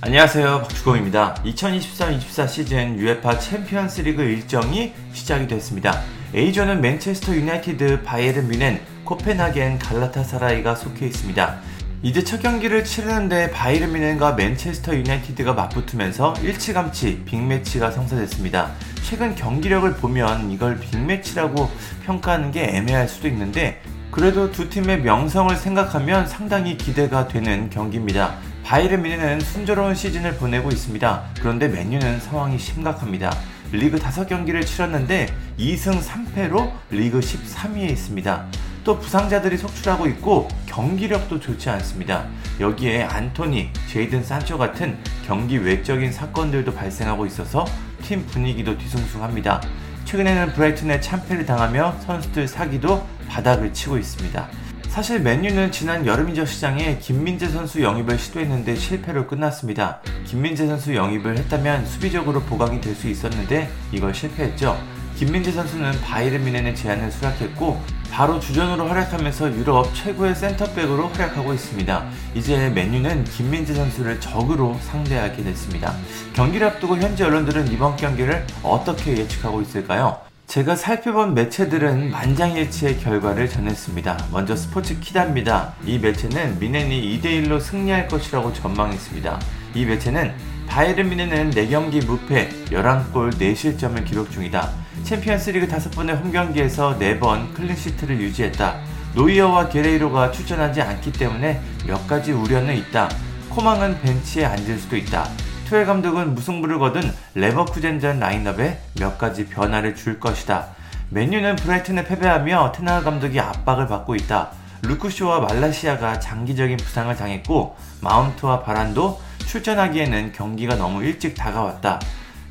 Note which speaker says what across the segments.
Speaker 1: 안녕하세요 박주공입니다. 2023-24 시즌 UEFA 챔피언스 리그 일정이 시작이 됐습니다. A조는 맨체스터 유나이티드, 바이에른 뮌헨, 코펜하겐, 갈라타사라이가 속해 있습니다. 이제 첫 경기를 치르는데 바이에른 뮌헨과 맨체스터 유나이티드가 맞붙으면서 일찌감치 빅매치가 성사됐습니다. 최근 경기력을 보면 이걸 빅매치라고 평가하는 게 애매할 수도 있는데 그래도 두 팀의 명성을 생각하면 상당히 기대가 되는 경기입니다. 바이에른 뮌헨은 순조로운 시즌을 보내고 있습니다. 그런데 맨유는 상황이 심각합니다. 리그 5경기를 치렀는데 2승 3패로 리그 13위에 있습니다. 또 부상자들이 속출하고 있고 경기력도 좋지 않습니다. 여기에 안토니, 제이든 산초 같은 경기 외적인 사건들도 발생하고 있어서 팀 분위기도 뒤숭숭합니다. 최근에는 브라이튼에 참패를 당하며 선수들 사기도 바닥을 치고 있습니다. 사실 맨유는 지난 여름이적 시장에 김민재 선수 영입을 시도했는데 실패로 끝났습니다. 김민재 선수 영입을 했다면 수비적으로 보강이 될 수 있었는데 이걸 실패했죠. 김민재 선수는 미넨의 제안을 수락했고 바로 주전으로 활약하면서 유럽 최고의 센터백으로 활약하고 있습니다. 이제 맨유는 김민재 선수를 적으로 상대하게 됐습니다. 경기를 앞두고 현지 언론들은 이번 경기를 어떻게 예측하고 있을까요? 제가 살펴본 매체들은 만장일치의 결과를 전했습니다. 먼저 스포츠 키다입니다. 이 매체는 미넨이 2대1로 승리할 것이라고 전망했습니다. 이 매체는 바이에른 뮌헨은 4경기 무패, 11골 4실점을 기록 중이다. 챔피언스리그 5번의 홈경기에서 4번 클린시트를 유지했다. 노이어와 게레이로가 출전하지 않기 때문에 몇 가지 우려는 있다. 코망은 벤치에 앉을 수도 있다. 투엘 감독은 무승부를 거둔 레버쿠젠전 라인업에 몇 가지 변화를 줄 것이다. 맨유는 브라이튼에 패배하며 텐 하흐 감독이 압박을 받고 있다. 루크 쇼와 말라시아가 장기적인 부상을 당했고 마운트와 바란도 출전하기에는 경기가 너무 일찍 다가왔다.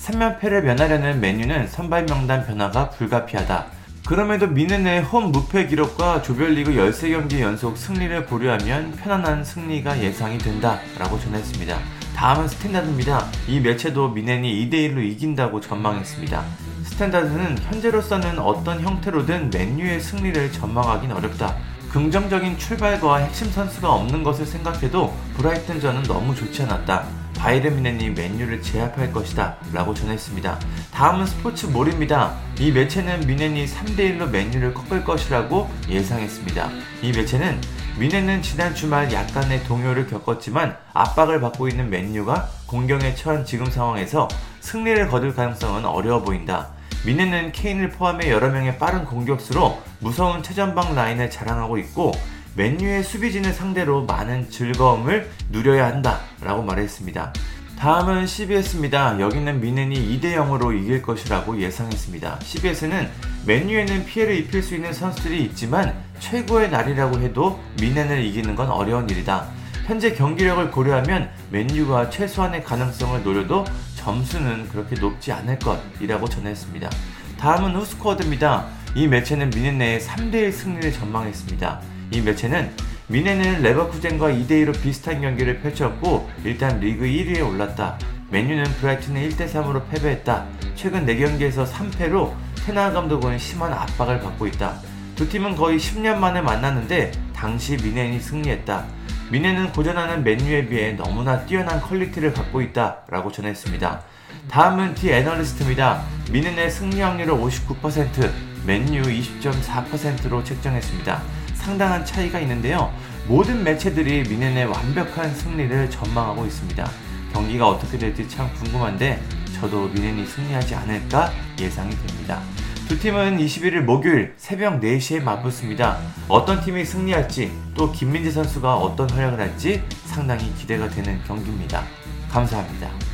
Speaker 1: 3연패를 면하려는 맨유는 선발 명단 변화가 불가피하다. 그럼에도 뮌헨의 홈 무패 기록과 조별리그 13경기 연속 승리를 고려하면 편안한 승리가 예상이 된다 라고 전했습니다. 다음은 스탠다드입니다. 이 매체도 뮌헨이 2대1로 이긴다고 전망했습니다. 스탠다드는 현재로서는 어떤 형태로든 맨유의 승리를 전망하긴 어렵다. 긍정적인 출발과 핵심 선수가 없는 것을 생각해도 브라이튼전은 너무 좋지 않았다. 바이른 미넨이 맨유를 제압할 것이다 라고 전했습니다. 다음은 스포츠 몰입니다. 이 매체는 미넨이 3대1로 맨유를 꺾을 것이라고 예상했습니다. 이 매체는 미넨은 지난 주말 약간의 동요를 겪었지만 압박을 받고 있는 맨유가 공경에 처한 지금 상황에서 승리를 거둘 가능성은 어려워 보인다. 미넨은 케인을 포함해 여러 명의 빠른 공격수로 무서운 최전방 라인을 자랑하고 있고 맨유의 수비진을 상대로 많은 즐거움을 누려야 한다 라고 말했습니다. 다음은 CBS입니다. 여기는 미넨이 2대 0으로 이길 것이라고 예상했습니다. CBS는 맨유에는 피해를 입힐 수 있는 선수들이 있지만 최고의 날이라고 해도 미넨을 이기는 건 어려운 일이다. 현재 경기력을 고려하면 맨유가 최소한의 가능성을 노려도 점수는 그렇게 높지 않을 것이라고 전했습니다. 다음은 후스코어드입니다. 이 매체는 뮌헨의 3대1 승리를 전망했습니다. 이 매체는 뮌헨은 레버쿠젠과 2대2로 비슷한 경기를 펼쳤고 일단 리그 1위에 올랐다. 맨유는 브라이튼에 1대3으로 패배했다. 최근 4경기에서 3패로 텐 하흐 감독은 심한 압박을 받고 있다. 두 팀은 거의 10년 만에 만났는데 당시 뮌헨이 승리했다. 뮌헨은 고전하는 맨유에 비해 너무나 뛰어난 퀄리티를 갖고 있다 라고 전했습니다. 다음은 디 애널리스트입니다. 미넨의 승리 확률을 59%, 맨유 20.4%로 책정했습니다. 상당한 차이가 있는데요. 모든 매체들이 미넨의 완벽한 승리를 전망하고 있습니다. 경기가 어떻게 될지 참 궁금한데 저도 미넨이 승리하지 않을까 예상이 됩니다. 두 팀은 21일 목요일 새벽 4시에 맞붙습니다. 어떤 팀이 승리할지 또 김민재 선수가 어떤 활약을 할지 상당히 기대가 되는 경기입니다. 감사합니다.